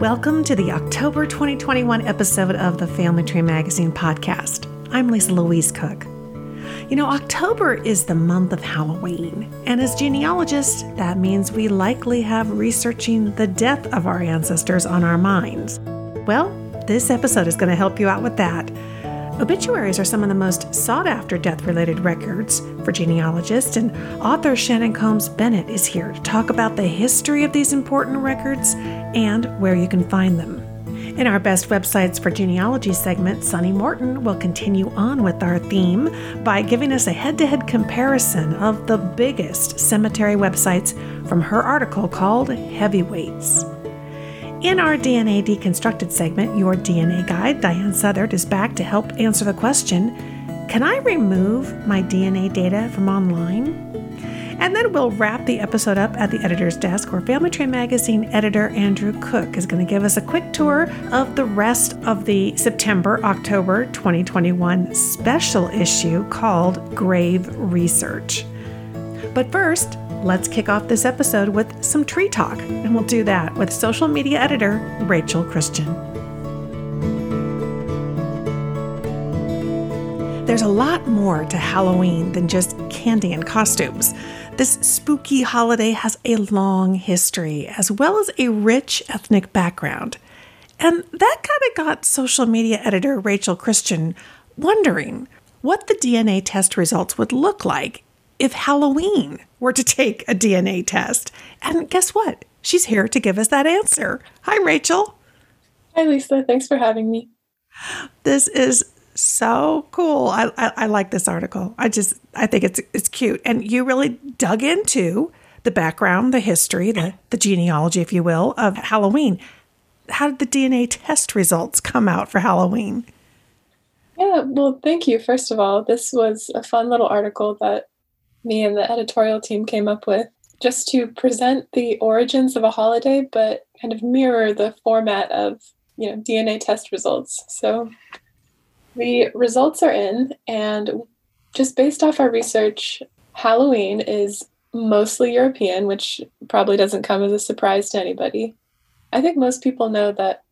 Welcome to the October 2021 episode of the Family Tree Magazine podcast. I'm Lisa Louise Cooke. You know, October is the month of Halloween, and as genealogists, that means we likely have researching the death of our ancestors on our minds. Well, this episode is going to help you out with that. Obituaries are some of the most sought after death related records for genealogists, and author Shannon Combs Bennett is here to talk about the history of these important records and where you can find them. In our Best Websites for Genealogy segment, Sunny Morton will continue on with our theme by giving us a head to head comparison of the biggest cemetery websites from her article called Heavyweights. In our DNA Deconstructed segment, Your DNA Guide, Diahan Southard is back to help answer the question Can I remove my DNA data from online? And then we'll wrap the episode up at the editor's desk, where Family Tree Magazine editor Andrew Koch is going to give us a quick tour of the rest of the September October 2021 special issue called Grave Research. But first, let's kick off this episode with some tree talk, and we'll do that with social media editor Rachel Christian. There's a lot more to Halloween than just candy and costumes. This spooky holiday has a long history as well as a rich ethnic background. And that kind of got social media editor Rachel Christian wondering what the DNA test results would look like if Halloween were to take a DNA test. And guess what? She's here to give us that answer. Hi, Rachel. Hi, Lisa. Thanks for having me. This is so cool. I, I, I, like this article. I just I think it's it's cute, and you really dug into the background, the history, the the genealogy, if you will, of Halloween. How did the DNA test results come out for Halloween? Yeah, well, thank you. First of all, this was a fun little article that me and the editorial team came up with just to present the origins of a holiday, but kind of mirror the format of you know DNA test results. So the results are in, and just based off our research, Halloween is mostly European, which probably doesn't come as a surprise to anybody. I think most people know that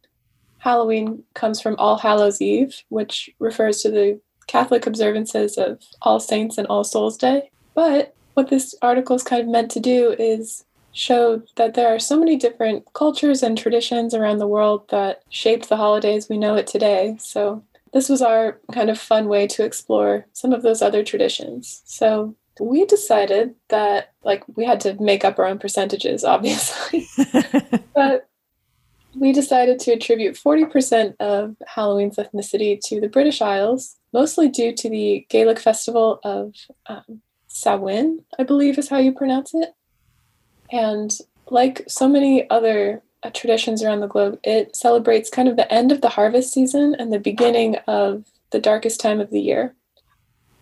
Halloween comes from All Hallows Eve, which refers to the Catholic observances of All Saints and All Souls Day. But what this article is kind of meant to do is show that there are so many different cultures and traditions around the world that shaped the holidays we know it today. So this was our kind of fun way to explore some of those other traditions. So we decided that like we had to make up our own percentages obviously but we decided to attribute 40% of halloween's ethnicity to the british isles mostly due to the gaelic festival of um, Samhain, I believe is how you pronounce it. And like so many other traditions around the globe, it celebrates kind of the end of the harvest season and the beginning of the darkest time of the year.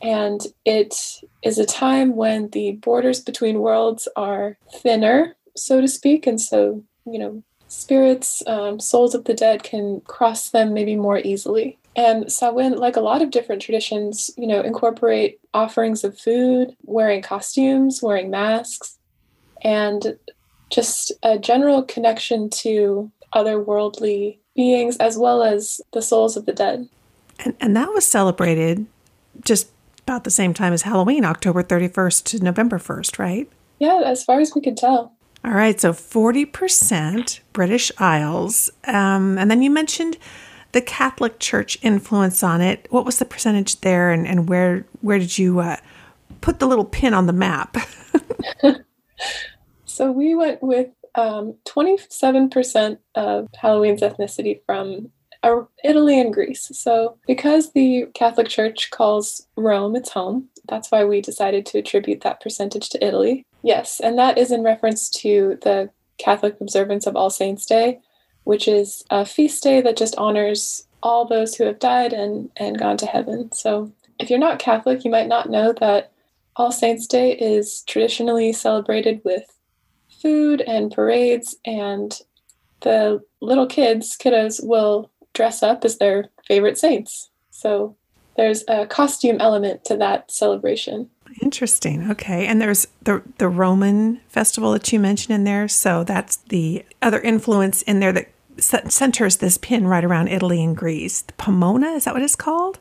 And it is a time when the borders between worlds are thinner, so to speak. And so, you know, spirits, um, souls of the dead can cross them maybe more easily. And Samhain, like a lot of different traditions, you know, incorporate offerings of food, wearing costumes, wearing masks, and just a general connection to otherworldly beings as well as the souls of the dead. And, and that was celebrated just about the same time as Halloween, October 31st to November 1st, right? Yeah, as far as we could tell. All right, so 40% British Isles. Um, and then you mentioned the Catholic Church influence on it. What was the percentage there, and, and where where did you uh, put the little pin on the map? so we went with um, 27% of Halloween's ethnicity from uh, Italy and Greece. So because the Catholic Church calls Rome its home, that's why we decided to attribute that percentage to Italy. Yes, and that is in reference to the Catholic observance of All Saints' Day, which is a feast day that just honors all those who have died and, and gone to heaven. So if you're not Catholic, you might not know that All Saints' Day is traditionally celebrated with food and parades, and the little kids, kiddos, will dress up as their favorite saints. So there's a costume element to that celebration. Interesting. Okay. And there's the the Roman festival that you mentioned in there. So that's the other influence in there that centers this pin right around Italy and Greece. The Pomona, is that what it's called?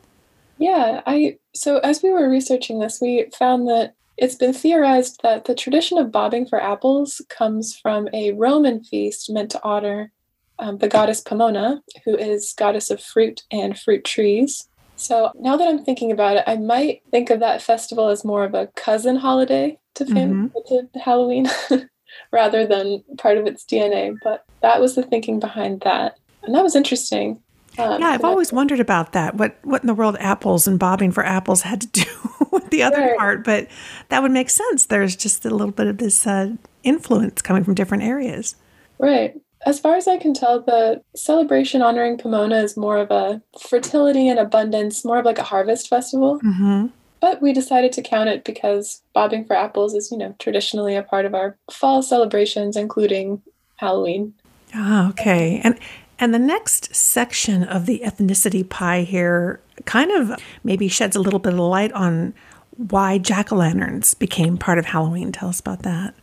Yeah, I so as we were researching this, we found that it's been theorized that the tradition of bobbing for apples comes from a Roman feast meant to honor um, the goddess Pomona, who is goddess of fruit and fruit trees. So now that I'm thinking about it, I might think of that festival as more of a cousin holiday to, fam- mm-hmm. to Halloween rather than part of its DNA. But that was the thinking behind that. And that was interesting. Um, yeah, I've always wondered about that. What what in the world apples and bobbing for apples had to do with the other part? But that would make sense. There's just a little bit of this uh, influence coming from different areas. Right. As far as I can tell, the celebration honoring Pomona is more of a fertility and abundance, more of like a harvest festival. Mm-hmm. But we decided to count it because bobbing for apples is, you know, traditionally a part of our fall celebrations, including Halloween. Ah, okay. And and the next section of the ethnicity pie here kind of maybe sheds a little bit of light on why jack o' lanterns became part of Halloween. Tell us about that.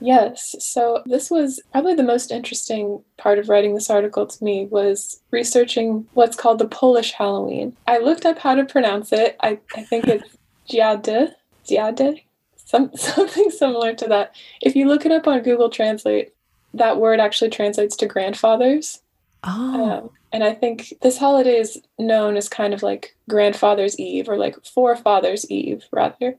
Yes. So this was probably the most interesting part of writing this article to me was researching what's called the Polish Halloween. I looked up how to pronounce it. I, I think it's Dziady, Dziady, some, something similar to that. If you look it up on Google Translate, that word actually translates to grandfathers. Oh. Um, and I think this holiday is known as kind of like Grandfather's Eve or like Forefathers Eve, rather.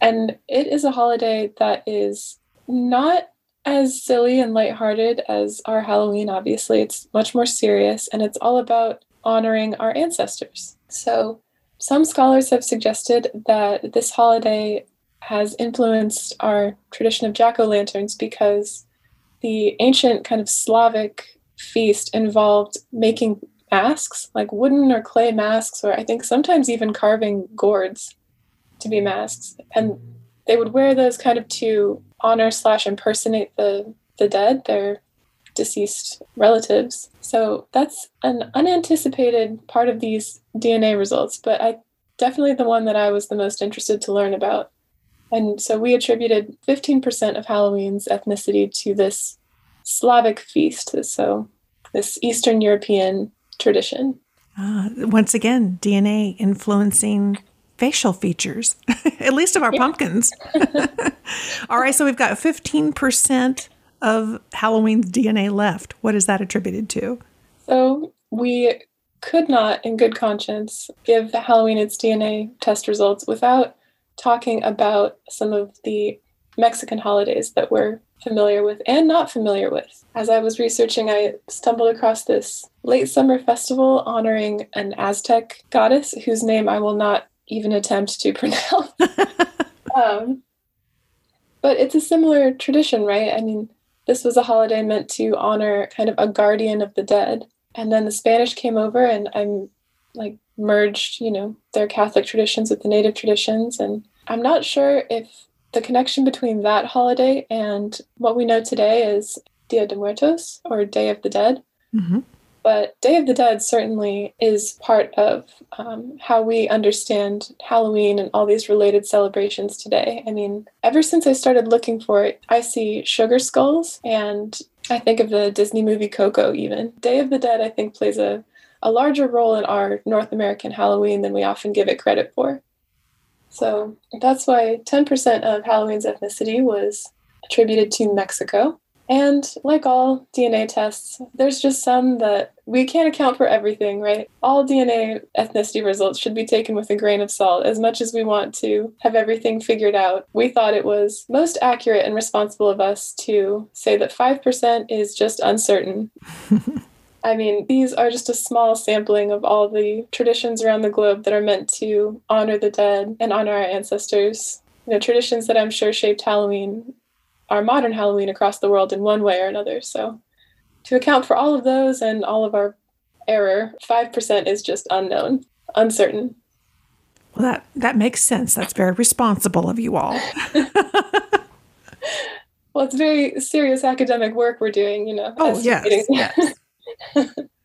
And it is a holiday that is not as silly and lighthearted as our Halloween, obviously. It's much more serious and it's all about honoring our ancestors. So, some scholars have suggested that this holiday has influenced our tradition of jack o' lanterns because the ancient kind of Slavic feast involved making masks, like wooden or clay masks, or I think sometimes even carving gourds to be masks. And they would wear those kind of to honor slash impersonate the the dead, their deceased relatives. So that's an unanticipated part of these DNA results, but I definitely the one that I was the most interested to learn about. And so we attributed 15% of Halloween's ethnicity to this Slavic feast, so this Eastern European tradition. Uh, once again, DNA influencing facial features, at least of our yeah. pumpkins. All right, so we've got 15% of Halloween's DNA left. What is that attributed to? So we could not, in good conscience, give Halloween its DNA test results without talking about some of the Mexican holidays that we're familiar with and not familiar with. As I was researching, I stumbled across this late summer festival honoring an Aztec goddess whose name I will not even attempt to pronounce. um, but it's a similar tradition, right? I mean, this was a holiday meant to honor kind of a guardian of the dead. And then the Spanish came over and I'm like merged, you know, their Catholic traditions with the native traditions. And I'm not sure if the connection between that holiday and what we know today is Dia de Muertos or Day of the Dead. Mm-hmm. But Day of the Dead certainly is part of um, how we understand Halloween and all these related celebrations today. I mean, ever since I started looking for it, I see sugar skulls and I think of the Disney movie Coco, even. Day of the Dead, I think, plays a, a larger role in our North American Halloween than we often give it credit for. So that's why 10% of Halloween's ethnicity was attributed to Mexico. And like all DNA tests, there's just some that we can't account for everything, right? All DNA ethnicity results should be taken with a grain of salt. As much as we want to have everything figured out, we thought it was most accurate and responsible of us to say that 5% is just uncertain. I mean, these are just a small sampling of all the traditions around the globe that are meant to honor the dead and honor our ancestors. You know, traditions that I'm sure shaped Halloween, our modern Halloween across the world in one way or another. So, to account for all of those and all of our error, 5% is just unknown, uncertain. Well, that, that makes sense. That's very responsible of you all. well, it's very serious academic work we're doing, you know. Oh, yes. yes.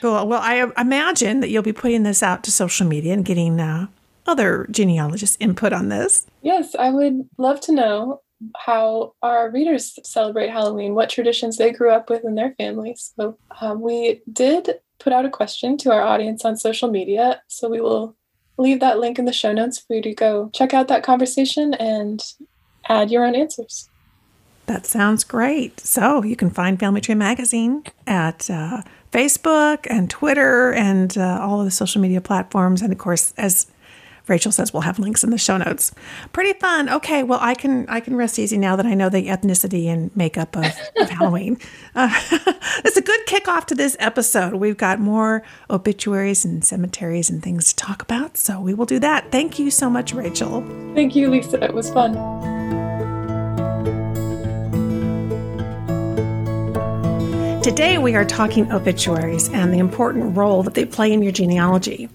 Cool. Well, I imagine that you'll be putting this out to social media and getting uh, other genealogists' input on this. Yes, I would love to know how our readers celebrate Halloween, what traditions they grew up with in their families. So um, we did put out a question to our audience on social media. So we will leave that link in the show notes for you to go check out that conversation and add your own answers. That sounds great. So you can find Family Tree Magazine at uh, Facebook and Twitter and uh, all of the social media platforms. And of course, as Rachel says we'll have links in the show notes. Pretty fun. Okay, well I can I can rest easy now that I know the ethnicity and makeup of, of Halloween. Uh, it's a good kickoff to this episode. We've got more obituaries and cemeteries and things to talk about, so we will do that. Thank you so much, Rachel. Thank you, Lisa. It was fun. Today, we are talking obituaries and the important role that they play in your genealogy.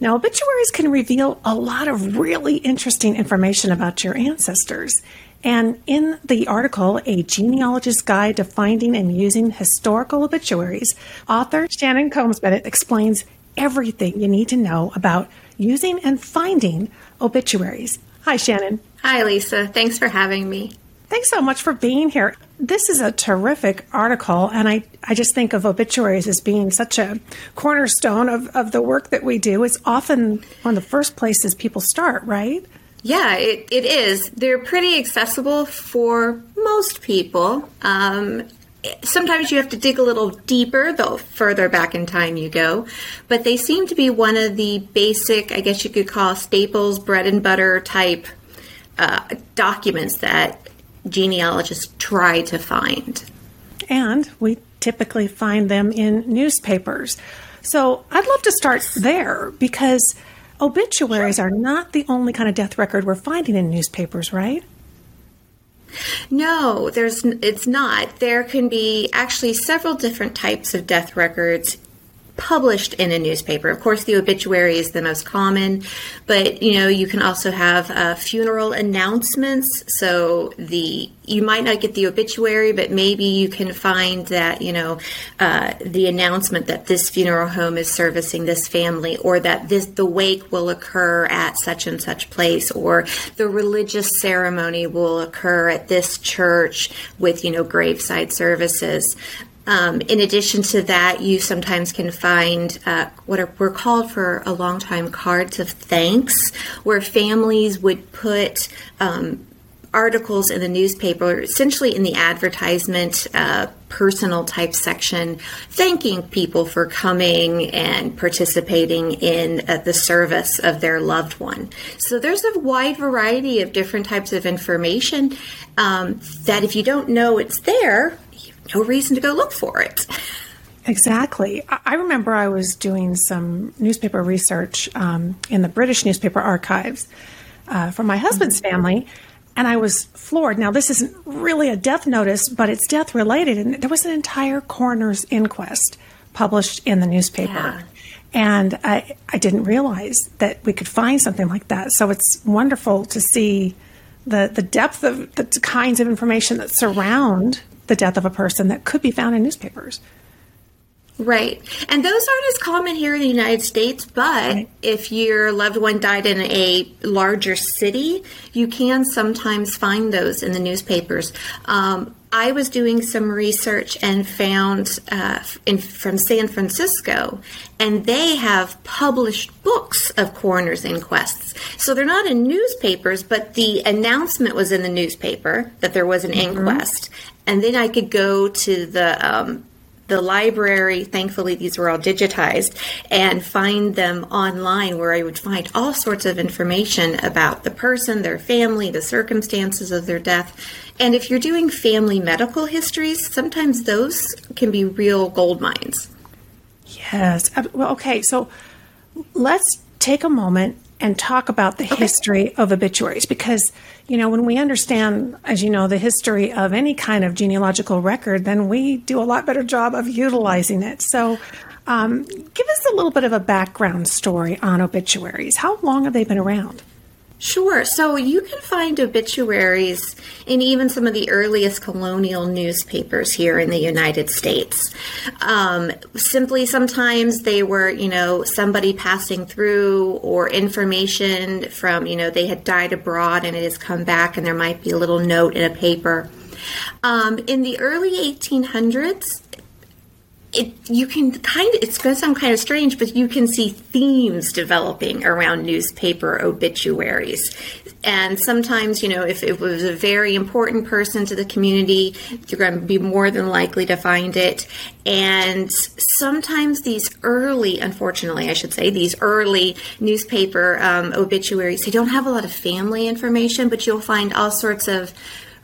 Now, obituaries can reveal a lot of really interesting information about your ancestors. And in the article, A Genealogist's Guide to Finding and Using Historical Obituaries, author Shannon Combs Bennett explains everything you need to know about using and finding obituaries. Hi, Shannon. Hi, Lisa. Thanks for having me. Thanks so much for being here. This is a terrific article, and I, I just think of obituaries as being such a cornerstone of, of the work that we do. It's often one of the first places people start, right? Yeah, it, it is. They're pretty accessible for most people. Um, sometimes you have to dig a little deeper, the further back in time you go. But they seem to be one of the basic, I guess you could call staples, bread and butter type uh, documents that genealogists try to find. And we typically find them in newspapers. So I'd love to start there because obituaries are not the only kind of death record we're finding in newspapers, right? No, there's it's not. There can be actually several different types of death records published in a newspaper. Of course, the obituary is the most common, but you know you can also have uh, funeral announcements. So the you might not get the obituary, but maybe you can find that you know uh, the announcement that this funeral home is servicing this family, or that this the wake will occur at such and such place, or the religious ceremony will occur at this church with you know graveside services. Um, in addition to that, you sometimes can find uh, what are, were called for a long time cards of thanks, where families would put um, articles in the newspaper, essentially in the advertisement, uh, personal type section, thanking people for coming and participating in uh, the service of their loved one. So there's a wide variety of different types of information um, that if you don't know it's there, no reason to go look for it. Exactly. I remember I was doing some newspaper research um, in the British newspaper archives uh, for my husband's mm-hmm. family, and I was floored. Now, this isn't really a death notice, but it's death related, and there was an entire coroner's inquest published in the newspaper. Yeah. And I, I didn't realize that we could find something like that. So it's wonderful to see the, the depth of the kinds of information that surround the death of a person that could be found in newspapers. Right. And those aren't as common here in the United States, but right. if your loved one died in a larger city, you can sometimes find those in the newspapers. Um, I was doing some research and found uh, in, from San Francisco, and they have published books of coroner's inquests. So they're not in newspapers, but the announcement was in the newspaper that there was an mm-hmm. inquest, and then I could go to the um, the library. Thankfully, these were all digitized, and find them online where I would find all sorts of information about the person, their family, the circumstances of their death. And if you're doing family medical histories, sometimes those can be real gold mines. Yes. Well, okay. So let's take a moment and talk about the okay. history of obituaries because you know when we understand as you know the history of any kind of genealogical record then we do a lot better job of utilizing it. So um, give us a little bit of a background story on obituaries. How long have they been around Sure. So you can find obituaries in even some of the earliest colonial newspapers here in the United States. Um, simply, sometimes they were, you know, somebody passing through or information from, you know, they had died abroad and it has come back, and there might be a little note in a paper. Um, in the early 1800s, it you can kind of it's going to sound kind of strange but you can see themes developing around newspaper obituaries. And sometimes you know if it was a very important person to the community you're going to be more than likely to find it. And sometimes these early unfortunately i should say these early newspaper um, obituaries they don't have a lot of family information but you'll find all sorts of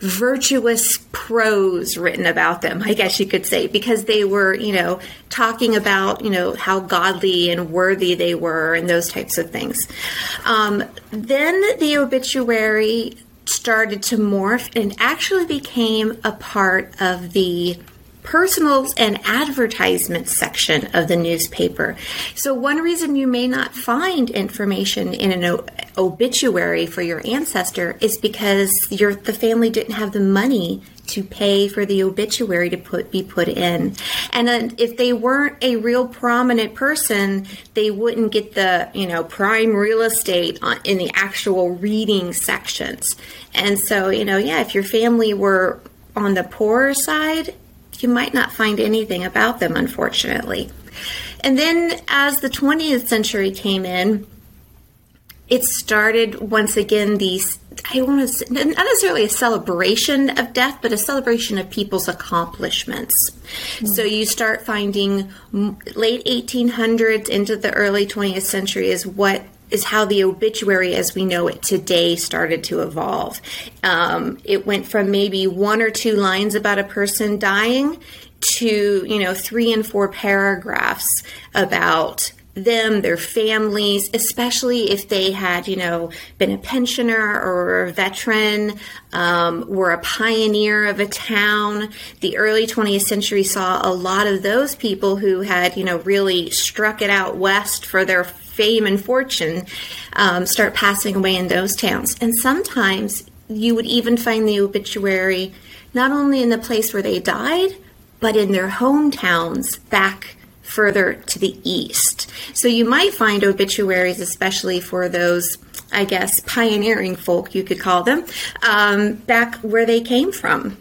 virtuous prose written about them, I guess you could say, because they were, you know, talking about, you know, how godly and worthy they were and those types of things. Um, then the obituary started to morph and actually became a part of the personals and advertisement section of the newspaper. So, one reason you may not find information in an obituary for your ancestor is because your the family didn't have the money to pay for the obituary to put be put in. And uh, if they weren't a real prominent person, they wouldn't get the, you know, prime real estate on, in the actual reading sections. And so, you know, yeah, if your family were on the poorer side, you might not find anything about them, unfortunately. And then as the 20th century came in, it started once again these I want to say, not necessarily a celebration of death, but a celebration of people's accomplishments. Mm-hmm. So you start finding late 1800s into the early 20th century is what is how the obituary as we know it today started to evolve. Um, it went from maybe one or two lines about a person dying to, you know, three and four paragraphs about them, their families, especially if they had, you know, been a pensioner or a veteran, um, were a pioneer of a town. The early 20th century saw a lot of those people who had, you know, really struck it out west for their fame and fortune um, start passing away in those towns. And sometimes you would even find the obituary not only in the place where they died, but in their hometowns back further to the east. So you might find obituaries, especially for those, I guess, pioneering folk, you could call them, um, back where they came from.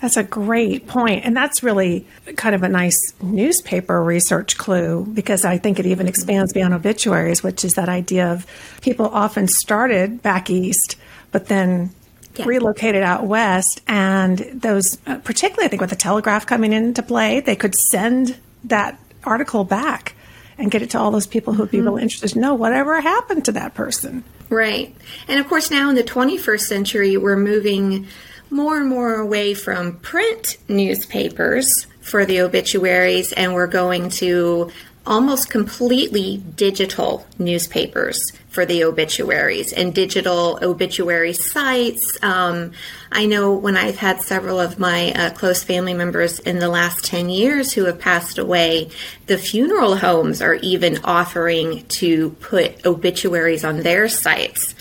That's a great point. And that's really kind of a nice newspaper research clue because I think it even expands beyond obituaries, which is that idea of people often started back east, but then yeah. relocated out west. And those, uh, particularly I think with the telegraph coming into play, they could send that article back and get it to all those people who would be mm-hmm. really interested to know whatever happened to that person. Right. And of course, now in the 21st century, we're moving more and more away from print newspapers for the obituaries, and we're going to almost completely digital newspapers for the obituaries and digital obituary sites. Um, I know when I've had several of my uh, close family members in the last 10 years who have passed away, the funeral homes are even offering to put obituaries on their sites.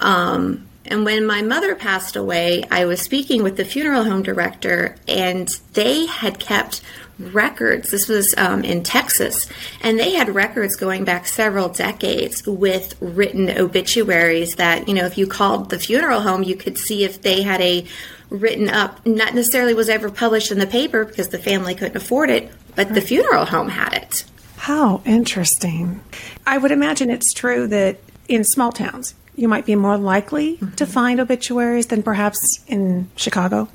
Um, and when my mother passed away, I was speaking with the funeral home director, and they had kept records. This was um, in Texas, and they had records going back several decades with written obituaries that, you know, if you called the funeral home, you could see if they had a written up, not necessarily was ever published in the paper because the family couldn't afford it, but the funeral home had it. How interesting. I would imagine it's true that in small towns, you might be more likely mm-hmm. to find obituaries than perhaps in Chicago?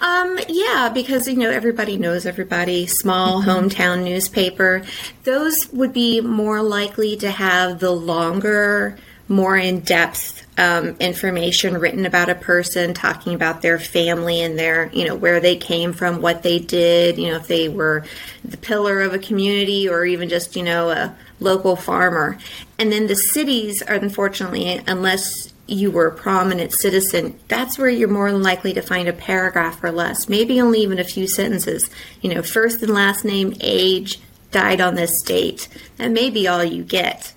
Um, yeah, because you know everybody knows everybody. Small mm-hmm. hometown newspaper; those would be more likely to have the longer, more in depth um, information written about a person, talking about their family and their, you know, where they came from, what they did, you know, if they were the pillar of a community or even just, you know, a local farmer. And then the cities are unfortunately, unless you were a prominent citizen, that's where you're more likely to find a paragraph or less, maybe only even a few sentences. You know, first and last name, age, died on this date. That may be all you get.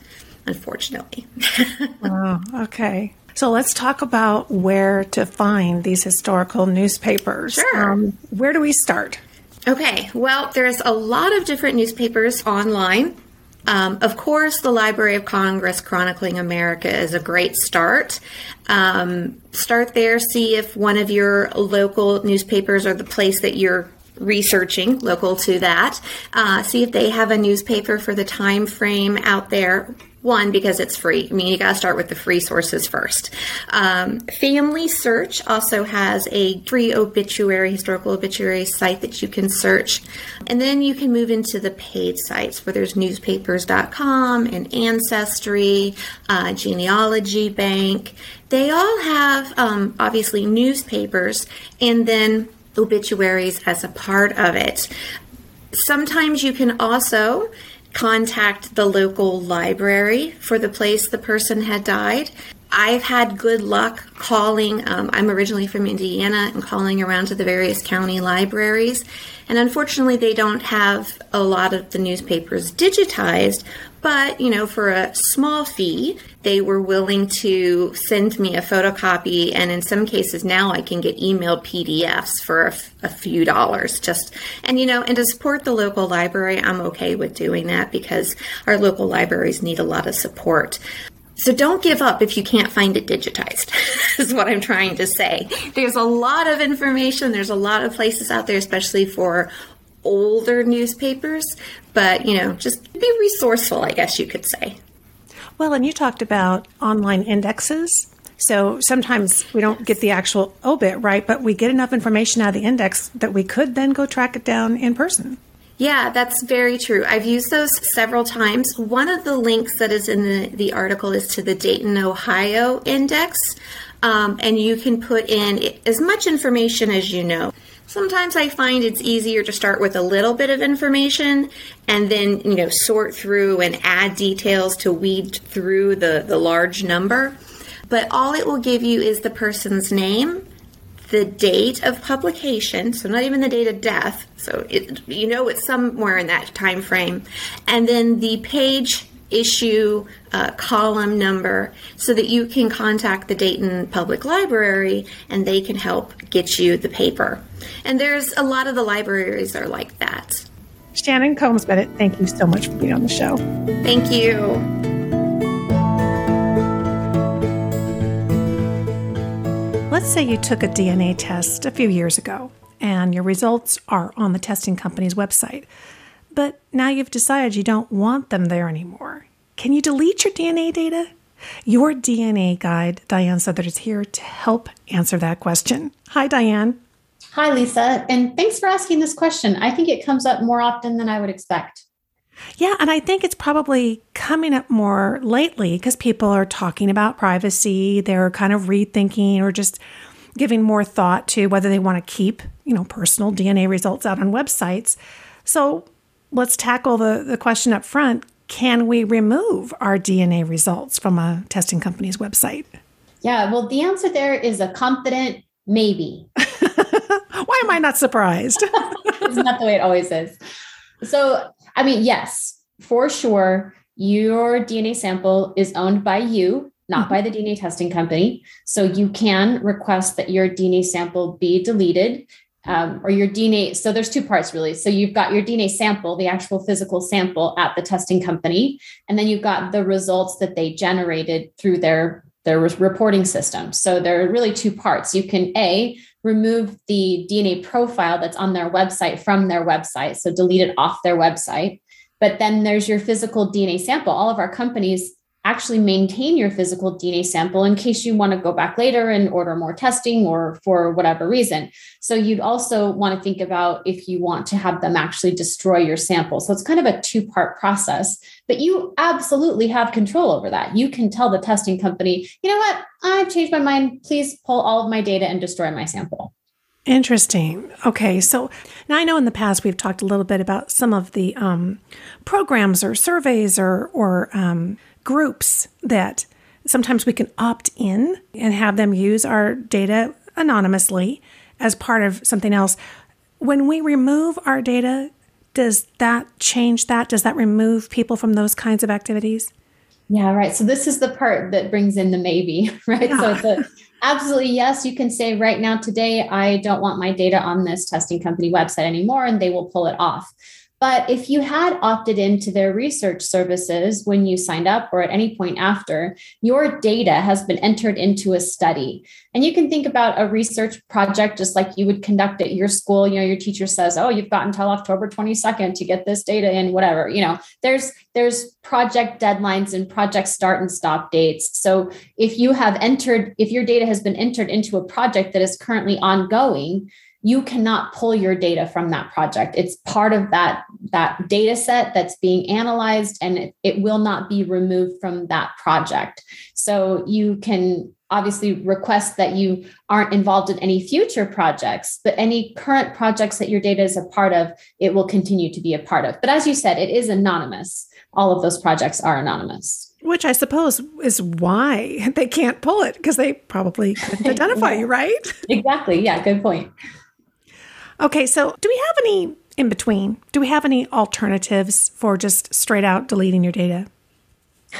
Unfortunately. oh, okay. So let's talk about where to find these historical newspapers. Sure. Um, where do we start? Okay, well, there's a lot of different newspapers online. Um, of course, the Library of Congress Chronicling America is a great start. Um, start there, see if one of your local newspapers or the place that you're researching local to that. Uh, see if they have a newspaper for the time frame out there. One, because it's free. I mean, you got to start with the free sources first. Um, FamilySearch also has a free obituary, historical obituary site that you can search. And then you can move into the paid sites where there's newspapers.com and Ancestry, uh, GenealogyBank. They all have, um, obviously, newspapers and then obituaries as a part of it. Sometimes you can also contact the local library for the place the person had died. I've had good luck calling. Um, I'm originally from Indiana and calling around to the various county libraries. And unfortunately, they don't have a lot of the newspapers digitized, but, you know, for a small fee, they were willing to send me a photocopy. And in some cases now I can get emailed PDFs for a, f- a few dollars just, and, you know, and to support the local library, I'm okay with doing that because our local libraries need a lot of support. So don't give up if you can't find it digitized, is what I'm trying to say. There's a lot of information, there's a lot of places out there, especially for older newspapers, but you know, just be resourceful, I guess you could say. Well, and you talked about online indexes. So sometimes we don't get the actual obit right, but we get enough information out of the index that we could then go track it down in person. Yeah, that's very true. I've used those several times. One of the links that is in the, the article is to the Dayton, Ohio index, um, and you can put in as much information as you know. Sometimes I find it's easier to start with a little bit of information and then, you know, sort through and add details to weed through the, the large number. But all it will give you is the person's name, the date of publication, so not even the date of death, so it, you know it's somewhere in that time frame, and then the page issue uh, column number so that you can contact the Dayton Public Library and they can help get you the paper. And there's a lot of the libraries are like that. Shannon Combs Bennett, thank you so much for being on the show. Thank you. Let's say you took a DNA test a few years ago and your results are on the testing company's website. But now you've decided you don't want them there anymore. Can you delete your DNA data? Your DNA guide, Diahan Southard, is here to help answer that question. Hi, Diahan. Hi, Lisa. And thanks for asking this question. I think it comes up more often than I would expect. Yeah, and I think it's probably coming up more lately because people are talking about privacy. They're kind of rethinking or just giving more thought to whether they want to keep, you know, personal DNA results out on websites. So let's tackle the, the question up front. Can we remove our DNA results from a testing company's website? Yeah, well, the answer there is a confident maybe. Why am I not surprised? it's not the way it always is. So, I mean, yes, for sure, your DNA sample is owned by you, not by the DNA testing company. So, you can request that your DNA sample be deleted. Um, or your DNA. So there's two parts really. So you've got your DNA sample, the actual physical sample at the testing company, and then you've got the results that they generated through their their reporting system. So there are really two parts. You can a remove the DNA profile that's on their website from their website, so delete it off their website. But then there's your physical DNA sample. All of our companies actually maintain your physical DNA sample in case you want to go back later and order more testing or for whatever reason. So you'd also want to think about if you want to have them actually destroy your sample. So it's kind of a two part process, but you absolutely have control over that. You can tell the testing company, you know what, I've changed my mind. Please pull all of my data and destroy my sample. Interesting. Okay, so now I know in the past we've talked a little bit about some of the um, programs or surveys or or um, groups that sometimes we can opt in and have them use our data anonymously as part of something else. When we remove our data, does that change that? Does that remove people from those kinds of activities? Yeah, right. So this is the part that brings in the maybe, right? Yeah. So it's a absolutely yes. You can say right now, today, I don't want my data on this testing company website anymore, and they will pull it off. But if you had opted into their research services when you signed up or at any point after, your data has been entered into a study. And you can think about a research project just like you would conduct at your school. You know, your teacher says, "Oh, you've got until October 22nd to get this data in whatever." You know, there's there's project deadlines and project start and stop dates. So if you have entered if your data has been entered into a project that is currently ongoing, you cannot pull your data from that project it's part of that that data set that's being analyzed and it, it, will not be removed from that project so you can obviously request that you aren't involved in any future projects but any current projects that your data is a part of it will continue to be a part of but as you said it is anonymous all of those projects are anonymous which I suppose is why they can't pull it because they probably couldn't identify you, right? Exactly. Yeah, good point. Okay, so do we have any in between? Do we have any alternatives for just straight out deleting your data?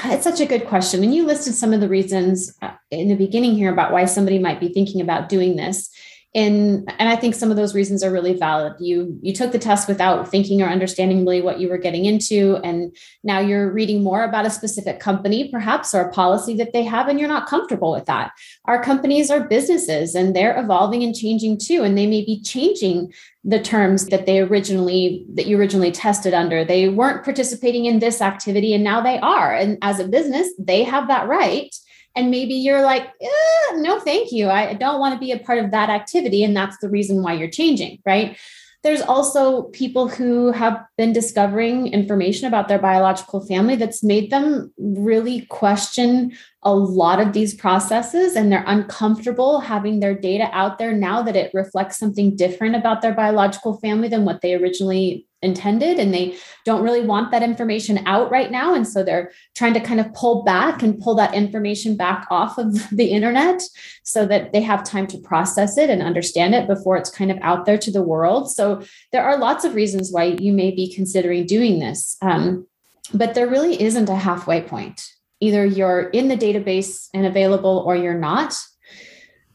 It's such a good question. And you listed some of the reasons uh, in the beginning here about why somebody might be thinking about doing this and and i think some of those reasons are really valid. You you took the test without thinking or understanding really what you were getting into and now you're reading more about a specific company perhaps or a policy that they have and you're not comfortable with that. Our companies are businesses and they're evolving and changing too and they may be changing the terms that they originally that you originally tested under. They weren't participating in this activity and now they are. And as a business they have that right and maybe you're like eh, no thank you. I don't want to be a part of that activity and that's the reason why you're changing right? There's also people who have been discovering information about their biological family that's made them really question a lot of these processes and they're uncomfortable having their data out there now that it reflects something different about their biological family than what they originally intended. And they don't really want that information out right now. And so they're trying to kind of pull back and pull that information back off of the internet so that they have time to process it and understand it before it's kind of out there to the world. So there are lots of reasons why you may be considering doing this. Um, but there really isn't a halfway point either you're in the database and available or you're not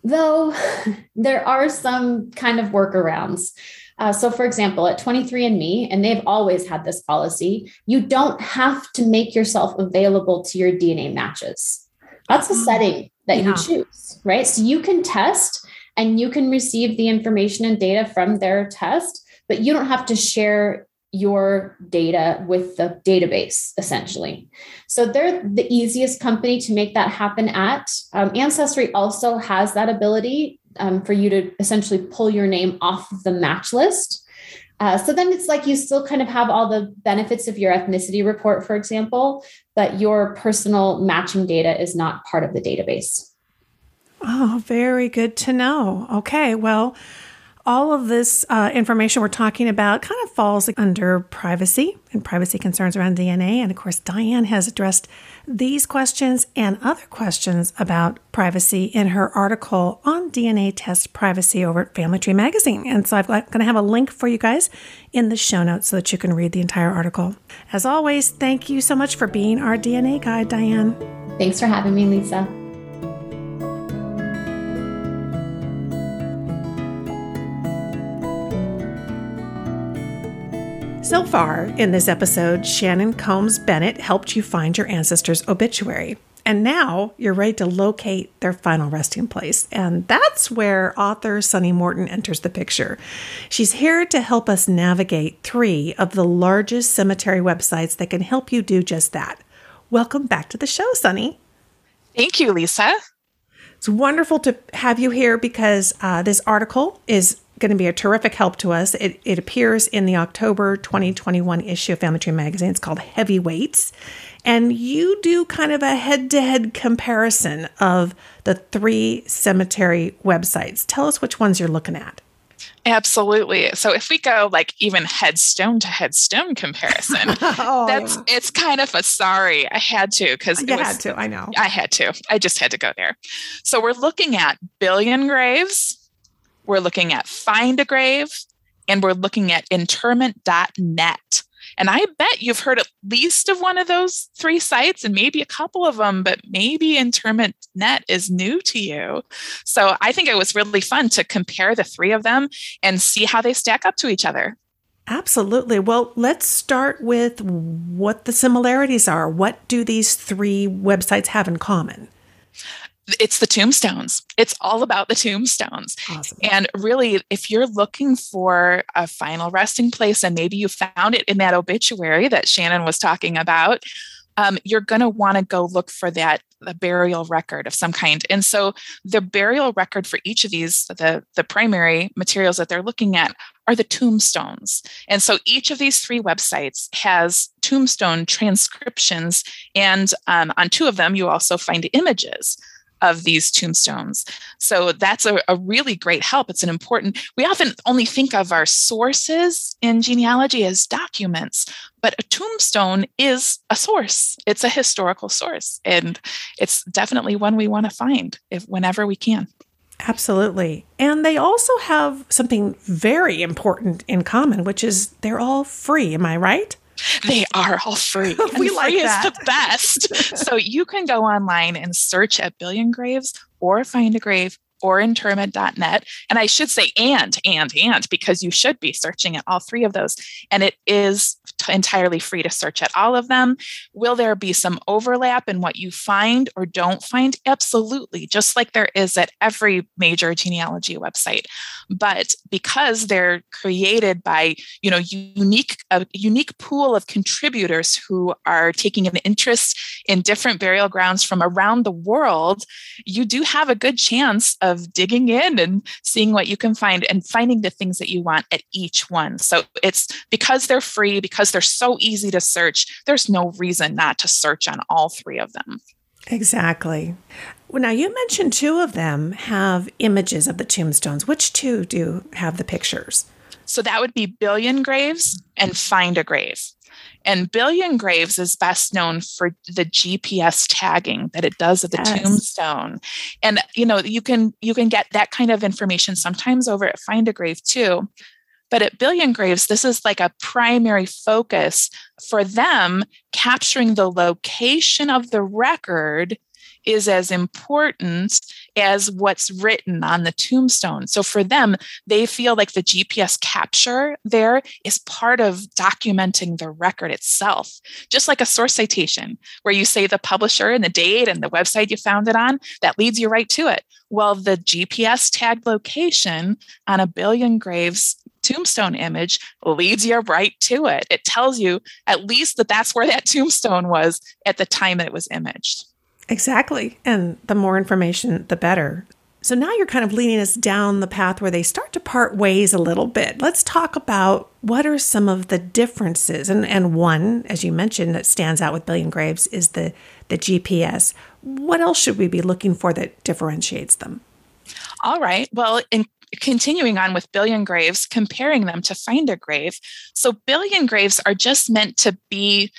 though there are some kind of workarounds uh, so, for example, at 23andMe, and they've always had this policy, you don't have to make yourself available to your DNA matches. That's a mm. setting that yeah. you choose, right? So you can test and you can receive the information and data from their test, but you don't have to share your data with the database essentially so they're the easiest company to make that happen at um, ancestry also has that ability um, for you to essentially pull your name off of the match list. Uh, so then it's like you still kind of have all the benefits of your ethnicity report, for example, but your personal matching data is not part of the database. Oh, very good to know. Okay, well, all of this uh, information we're talking about kind of falls under privacy and privacy concerns around DNA. And of course, Diahan has addressed these questions and other questions about privacy in her article on DNA test privacy over at Family Tree Magazine. And so I'm going to have a link for you guys in the show notes so that you can read the entire article. As always, thank you so much for being our DNA guide, Diahan. Thanks for having me, Lisa. So far in this episode, Shannon Combs Bennett helped you find your ancestors' obituary. And now you're ready to locate their final resting place. And that's where author Sunny Morton enters the picture. She's here to help us navigate three of the largest cemetery websites that can help you do just that. Welcome back to the show, Sunny. Thank you, Lisa. It's wonderful to have you here because uh, this article is going to be a terrific help to us. It, it appears in the October 2021 issue of Family Tree Magazine. It's called Heavyweights. And you do kind of a head to head comparison of the three cemetery websites. Tell us which ones you're looking at. Absolutely. So if we go like even headstone to headstone comparison, oh, that's it's kind of a sorry. I had to because you had to. I know. I had to. I just had to go there. So we're looking at BillionGraves, we're looking at Find a Grave, and we're looking at interment.net. And I bet you've heard at least of one of those three sites and maybe a couple of them, but maybe interment.net is new to you. So I think it was really fun to compare the three of them and see how they stack up to each other. Absolutely. Well, let's start with what the similarities are. What do these three websites have in common? It's the tombstones. It's all about the tombstones. Awesome. And really, if you're looking for a final resting place and maybe you found it in that obituary that Shannon was talking about, um, you're going to want to go look for that the burial record of some kind. And so the burial record for each of these, the, the primary materials that they're looking at are the tombstones. And so each of these three websites has tombstone transcriptions. And um, on two of them, you also find images of these tombstones. So that's a, a, really great help. It's an important, we often only think of our sources in genealogy as documents, but a tombstone is a source. It's a historical source. And it's definitely one we want to find if whenever we can. Absolutely. And they also have something very important in common, which is they're all free. Am I right? They are all free. we like free that. is the best. so you can go online and search at BillionGraves or Find a Grave or interment.net. And I should say and, and, and, because you should be searching at all three of those. And it is entirely free to search at all of them. Will there be some overlap in what you find or don't find? Absolutely, just like there is at every major genealogy website. But because they're created by, you know, unique, a unique pool of contributors who are taking an interest in different burial grounds from around the world, you do have a good chance of digging in and seeing what you can find and finding the things that you want at each one. So it's because they're free, because they're so easy to search, there's no reason not to search on all three of them. Exactly. Well, now you mentioned two of them have images of the tombstones. Which two do have the pictures? So that would be BillionGraves and Find a Grave. And BillionGraves is best known for the GPS tagging that it does of the yes. tombstone. And you know, you can you can get that kind of information sometimes over at Find a Grave too. But at BillionGraves, this is like a primary focus for them capturing the location of the record is as important as what's written on the tombstone. So for them, they feel like the GPS capture there is part of documenting the record itself, just like a source citation where you say the publisher and the date and the website you found it on, that leads you right to it. Well, the GPS tagged location on a BillionGraves tombstone image leads you right to it. It tells you at least that that's where that tombstone was at the time that it was imaged. Exactly. And the more information, the better. So now you're kind of leading us down the path where they start to part ways a little bit. Let's talk about what are some of the differences. And, and one, as you mentioned, that stands out with BillionGraves is the, the GPS. What else should we be looking for that differentiates them? All right. Well, in continuing on with BillionGraves, comparing them to find a grave. So, billion graves are just meant to be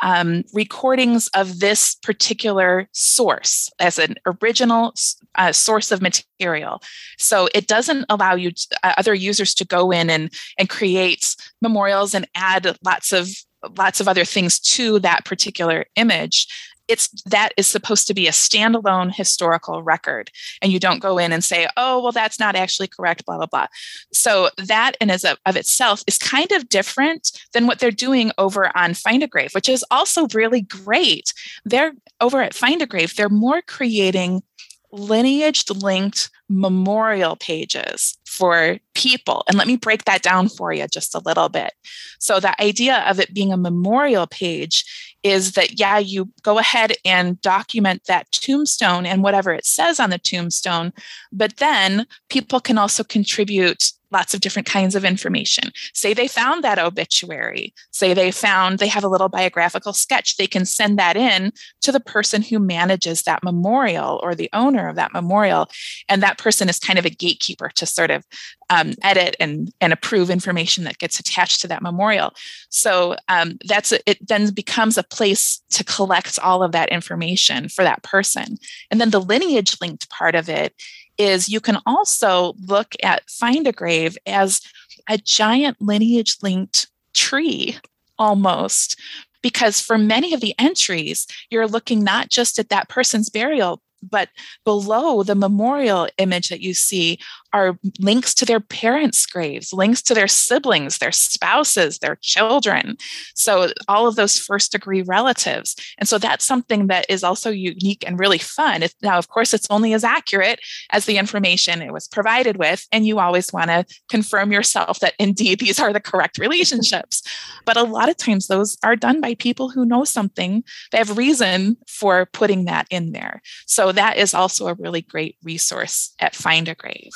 um, recordings of this particular source as an original uh, source of material. So it doesn't allow you to, uh, other users to go in and and create memorials and add lots of lots of other things to that particular image it's that is supposed to be a standalone historical record and you don't go in and say oh well that's not actually correct blah blah blah so that in as of, of itself is kind of different than what they're doing over on find a grave which is also really great they're over at find a grave they're more creating lineage linked memorial pages for people. And let me break that down for you just a little bit. So, the idea of it being a memorial page is that, yeah, you go ahead and document that tombstone and whatever it says on the tombstone, but then people can also contribute lots of different kinds of information. Say they found that obituary, say they found they have a little biographical sketch, they can send that in to the person who manages that memorial or the owner of that memorial. And that person is kind of a gatekeeper to sort of um, edit and, and approve information that gets attached to that memorial. So um, that's it then becomes a place to collect all of that information for that person. And then the lineage linked part of it is you can also look at Find a Grave as a giant lineage linked tree almost because for many of the entries, you're looking not just at that person's burial, but below the memorial image that you see are links to their parents' graves, links to their siblings, their spouses, their children. So, all of those first degree relatives. And so, that's something that is also unique and really fun. Now, of course, it's only as accurate as the information it was provided with. And you always want to confirm yourself that indeed these are the correct relationships. but a lot of times, those are done by people who know something, they have reason for putting that in there. So, that is also a really great resource at Find a Grave.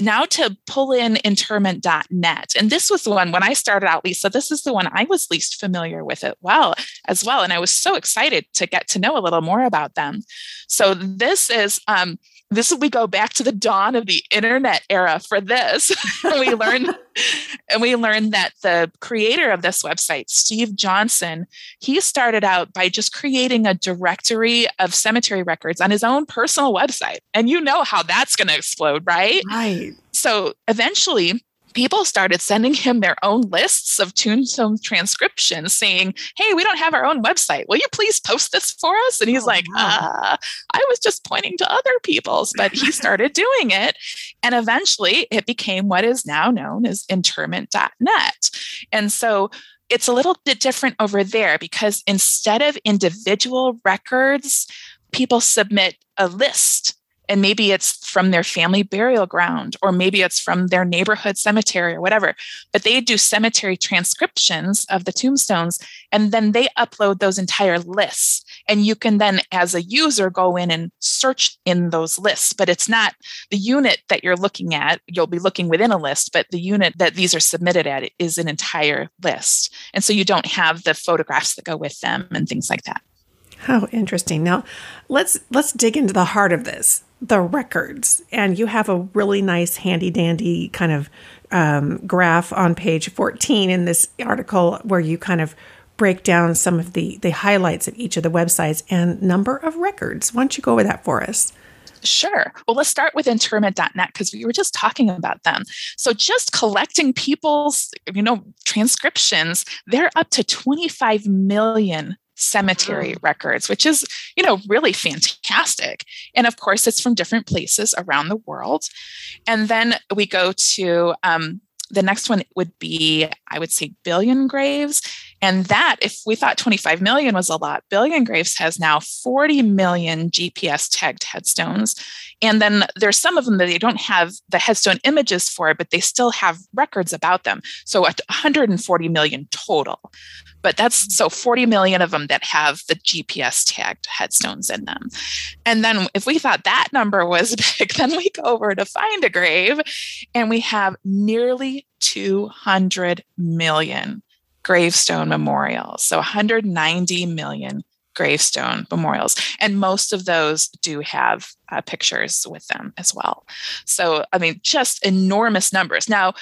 Now to pull in interment.net. And this was the one when I started out, Lisa, this is the one I was least familiar with it well as well. And I was so excited to get to know a little more about them. So this is um, this we go back to the dawn of the internet era for this. we learned and we learned that the creator of this website, Steve Johnson, he started out by just creating a directory of cemetery records on his own personal website. And you know how that's going to explode, right? Right. So eventually people started sending him their own lists of tombstone transcriptions saying, Hey, we don't have our own website. Will you please post this for us? And he's oh, like, wow. uh, I was just pointing to other people's, but he started doing it. And eventually it became what is now known as interment.net. And so it's a little bit different over there because instead of individual records, people submit a list and maybe it's from their family burial ground or maybe it's from their neighborhood cemetery or whatever but they do cemetery transcriptions of the tombstones and then they upload those entire lists. And you can then as a user go in and search in those lists but it's not the unit that you're looking at you'll be looking within a list but the unit that these are submitted at is an entire list. And so you don't have the photographs that go with them and things like that. How interesting. Now, let's let's dig into the heart of this the records. And you have a really nice, handy dandy kind of um, graph on page 14 in this article where you kind of break down some of the, the highlights of each of the websites and number of records. Why don't you go over that for us? Sure. Well, let's start with interment.net because we were just talking about them. So just collecting people's, you know, transcriptions, they're up to 25 million cemetery records, which is, you know, really fantastic. And of course, it's from different places around the world. And then we go to um, the next one would be, I would say, BillionGraves. And that, if we thought 25 million was a lot, BillionGraves has now 40 million GPS tagged headstones. And then there's some of them that they don't have the headstone images for, but they still have records about them. So 140 million total. But that's so 40 million of them that have the GPS tagged headstones in them. And then if we thought that number was big, then we go over to find a grave and we have nearly 200 million gravestone memorials. So 190 million gravestone memorials. And most of those do have uh, pictures with them as well. So, I mean, just enormous numbers. Now,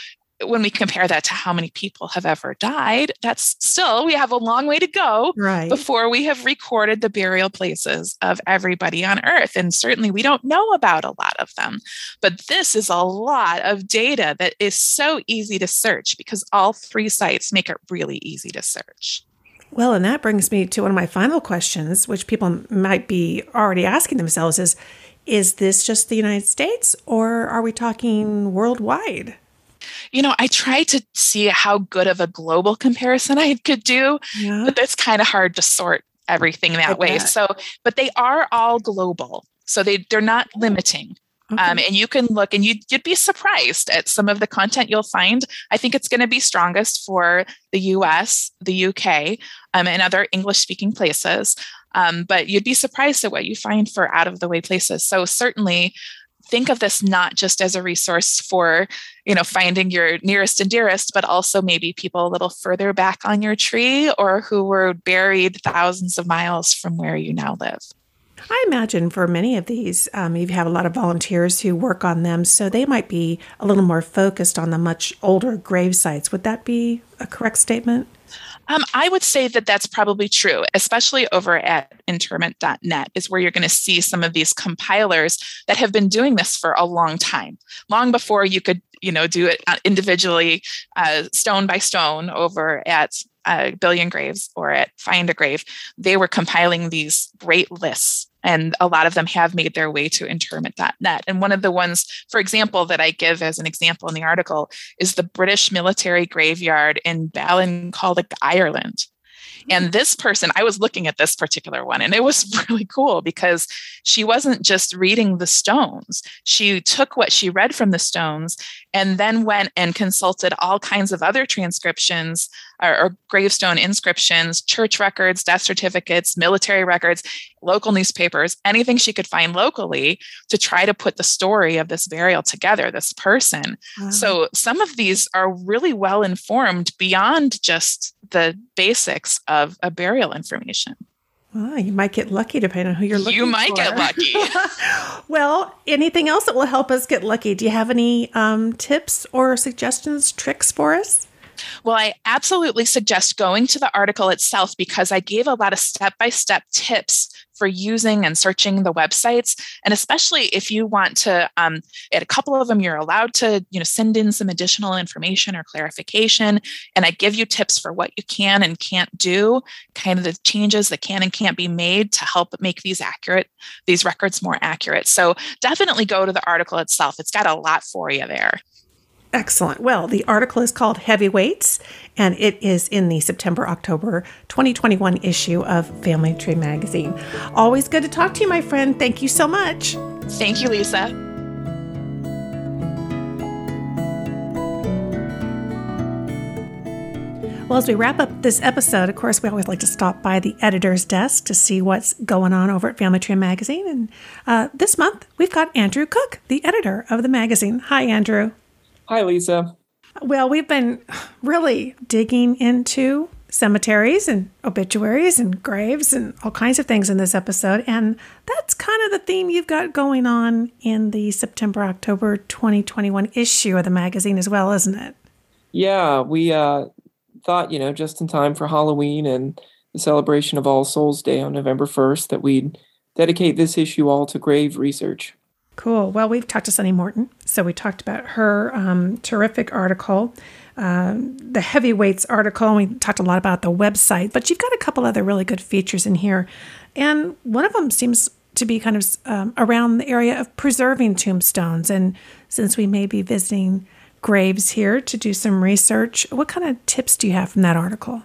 when we compare that to how many people have ever died, that's still, we have a long way to go right. before we have recorded the burial places of everybody on earth. And certainly we don't know about a lot of them. But this is a lot of data that is so easy to search because all three sites make it really easy to search. Well, and that brings me to one of my final questions, which people might be already asking themselves is is this just the United States or are we talking worldwide? You know, I tried to see how good of a global comparison I could do, yeah. but that's kind of hard to sort everything that I way. Bet. So, but they are all global. So they they're not limiting. Okay. Um, and you can look and you'd, you'd be surprised at some of the content you'll find. I think it's going to be strongest for the US, the UK, um, and other English speaking places. Um, but you'd be surprised at what you find for out of the way places. So, certainly, think of this not just as a resource for you know finding your nearest and dearest but also maybe people a little further back on your tree or who were buried thousands of miles from where you now live I imagine for many of these, um, you have a lot of volunteers who work on them, so they might be a little more focused on the much older grave sites. Would that be a correct statement? Um, I would say that that's probably true, especially over at interment.net, is where you're going to see some of these compilers that have been doing this for a long time, long before you could, you know, do it uh, individually, uh, stone by stone over at uh, BillionGraves or at Find a Grave, they were compiling these great lists. And a lot of them have made their way to interment.net. And one of the ones, for example, that I give as an example in the article is the British military graveyard in Ballincollig, Ireland. Hmm. And this person, I was looking at this particular one, and it was really cool because she wasn't just reading the stones. She took what she read from the stones and then went and consulted all kinds of other transcriptions or, or, gravestone inscriptions, church records, death certificates, military records, local newspapers, anything she could find locally to try to put the story of this burial together, this person. Wow. So some of these are really well informed beyond just the basics of a burial information. Oh, you might get lucky depending on who you're looking You might for. get lucky. well, anything else that will help us get lucky? Do you have any um, tips or suggestions, tricks for us? Well, I absolutely suggest going to the article itself because I gave a lot of step by step tips for using and searching the websites. And especially if you want to um, at a couple of them you're allowed to you know send in some additional information or clarification. And i give you tips for what you can and can't do kind of the changes that can and can't be made to help make these accurate these records more accurate. So definitely go to the article itself. It's got a lot for you there Excellent. Well, the article is called Heavyweights, and it is in the September October 2021 issue of Family Tree Magazine. Always good to talk to you, my friend. Thank you so much. Thank you, Lisa. Well, as we wrap up this episode, of course, we always like to stop by the editor's desk to see what's going on over at Family Tree Magazine. And uh, this month, we've got Andrew Koch, the editor of the magazine. Hi, Andrew. Hi, Lisa. Well, we've been really digging into cemeteries and obituaries and graves and all kinds of things in this episode. And that's kind of the theme you've got going on in the September October 2021 issue of the magazine as well, isn't it? Yeah, we uh, thought, you know, just in time for Halloween and the celebration of All Souls Day on November 1st, that we'd dedicate this issue all to grave research. Cool. Well, we've talked to Sunny Morton. So we talked about her um, terrific article, um, the heavyweights article, and we talked a lot about the website. But you've got a couple other really good features in here. And one of them seems to be kind of um, around the area of preserving tombstones. And since we may be visiting graves here to do some research, what kind of tips do you have from that article?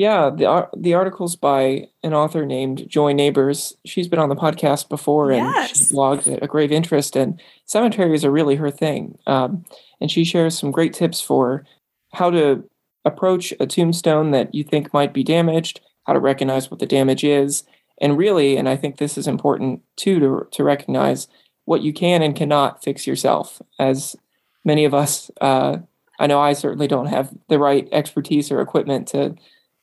Yeah, the the article's by an author named Joy Neighbors. She's been on the podcast before, and yes. she blogged a grave interest, and cemeteries are really her thing. Um, and she shares some great tips for how to approach a tombstone that you think might be damaged, how to recognize what the damage is, and really, and I think this is important too to to recognize what you can and cannot fix yourself. As many of us, uh, I know I certainly don't have the right expertise or equipment to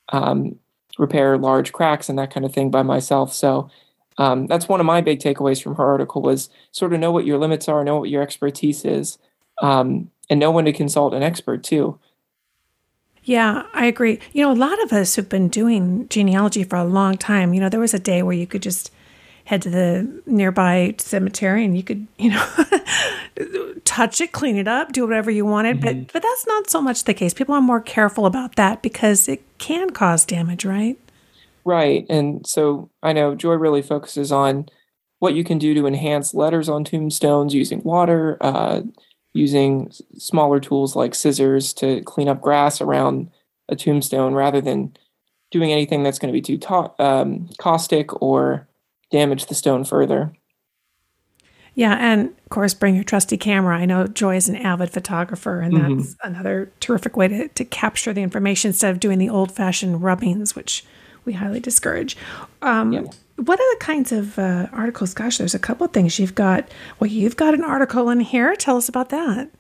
um, repair large cracks and that kind of thing by myself. So um, that's one of my big takeaways from her article was sort of know what your limits are, know what your expertise is, um, and know when to consult an expert too. Yeah, I agree. You know, a lot of us have been doing genealogy for a long time. You know, there was a day where you could just head to the nearby cemetery and you could, you know, touch it, clean it up, do whatever you wanted. Mm-hmm. But but that's not so much the case. People are more careful about that because it can cause damage, right? Right. And so I know Joy really focuses on what you can do to enhance letters on tombstones using water, uh, using smaller tools like scissors to clean up grass around a tombstone rather than doing anything that's going to be too ta- um, caustic or damage the stone further. Yeah, and of course, bring your trusty camera. I know Joy is an avid photographer, and mm-hmm. that's another terrific way to, to capture the information instead of doing the old fashioned rubbings, which we highly discourage. Um, yeah. What are the kinds of uh, articles? Gosh, there's a couple of things you've got. Well, you've got an article in here. Tell us about that.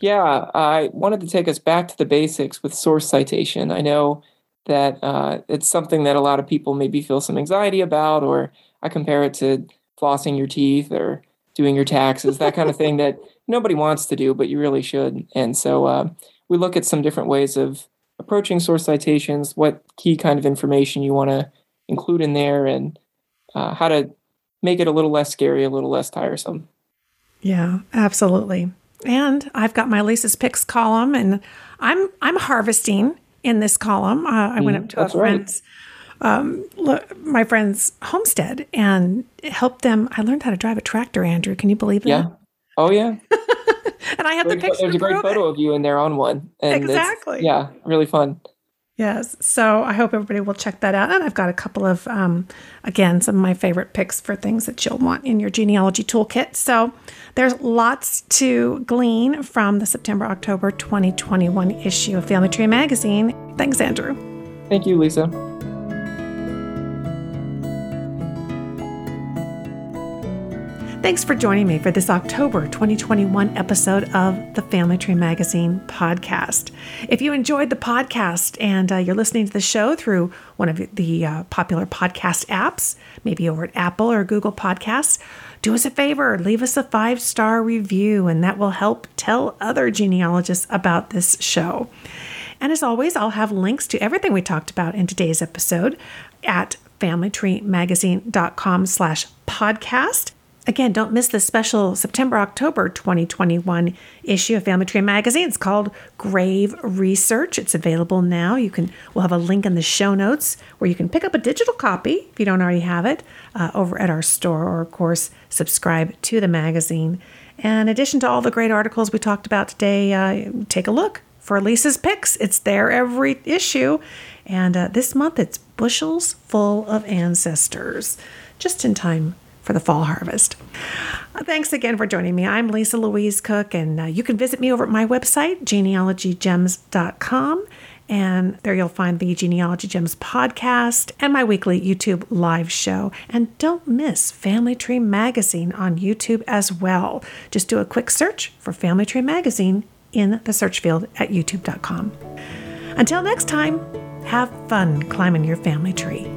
Yeah, I wanted to take us back to the basics with source citation. I know that uh, it's something that a lot of people maybe feel some anxiety about, or I compare it to flossing your teeth or doing your taxes, that kind of thing that nobody wants to do, but you really should. And so uh, we look at some different ways of approaching source citations, what key kind of information you want to include in there, and uh, how to make it a little less scary, a little less tiresome. Yeah, absolutely. And I've got my Lisa's Picks column, and I'm I'm harvesting in this column. Uh, I went up to a that's right. Um, my friend's homestead and helped them. I learned how to drive a tractor, Andrew. Can you believe that? Yeah. Oh yeah. And I have the picture. there's a great prove it. photo of you in there on one. And Exactly. Yeah, really fun. Yes. So I hope everybody will check that out. And I've got a couple of, um, again, some of my favorite picks for things that you'll want in your genealogy toolkit. So there's lots to glean from the September October 2021 issue of Family Tree Magazine. Thanks, Andrew. Thank you, Lisa. Thanks for joining me for this October 2021 episode of the Family Tree Magazine podcast. If you enjoyed the podcast and uh, you're listening to the show through one of the uh, popular podcast apps, maybe over at Apple or Google Podcasts, do us a favor, leave us a five star review, and that will help tell other genealogists about this show. And as always, I'll have links to everything we talked about in today's episode at familytreemagazine.com slash podcast. Again, don't miss the special September October 2021 issue of Family Tree Magazine. It's called Grave Research. It's available now. You can we'll have a link in the show notes where you can pick up a digital copy if you don't already have it uh, over at our store, or of course subscribe to the magazine. And in addition to all the great articles we talked about today, uh, take a look for Lisa's picks. It's there every issue, and uh, this month it's bushels full of ancestors, just in time for the fall harvest. Uh, Thanks again for joining me. I'm Lisa Louise Cooke, and uh, you can visit me over at my website, genealogygems.com. And there you'll find the Genealogy Gems podcast and my weekly YouTube live show. And don't miss Family Tree Magazine on YouTube as well. Just do a quick search for Family Tree Magazine in the search field at youtube.com. Until next time, have fun climbing your family tree.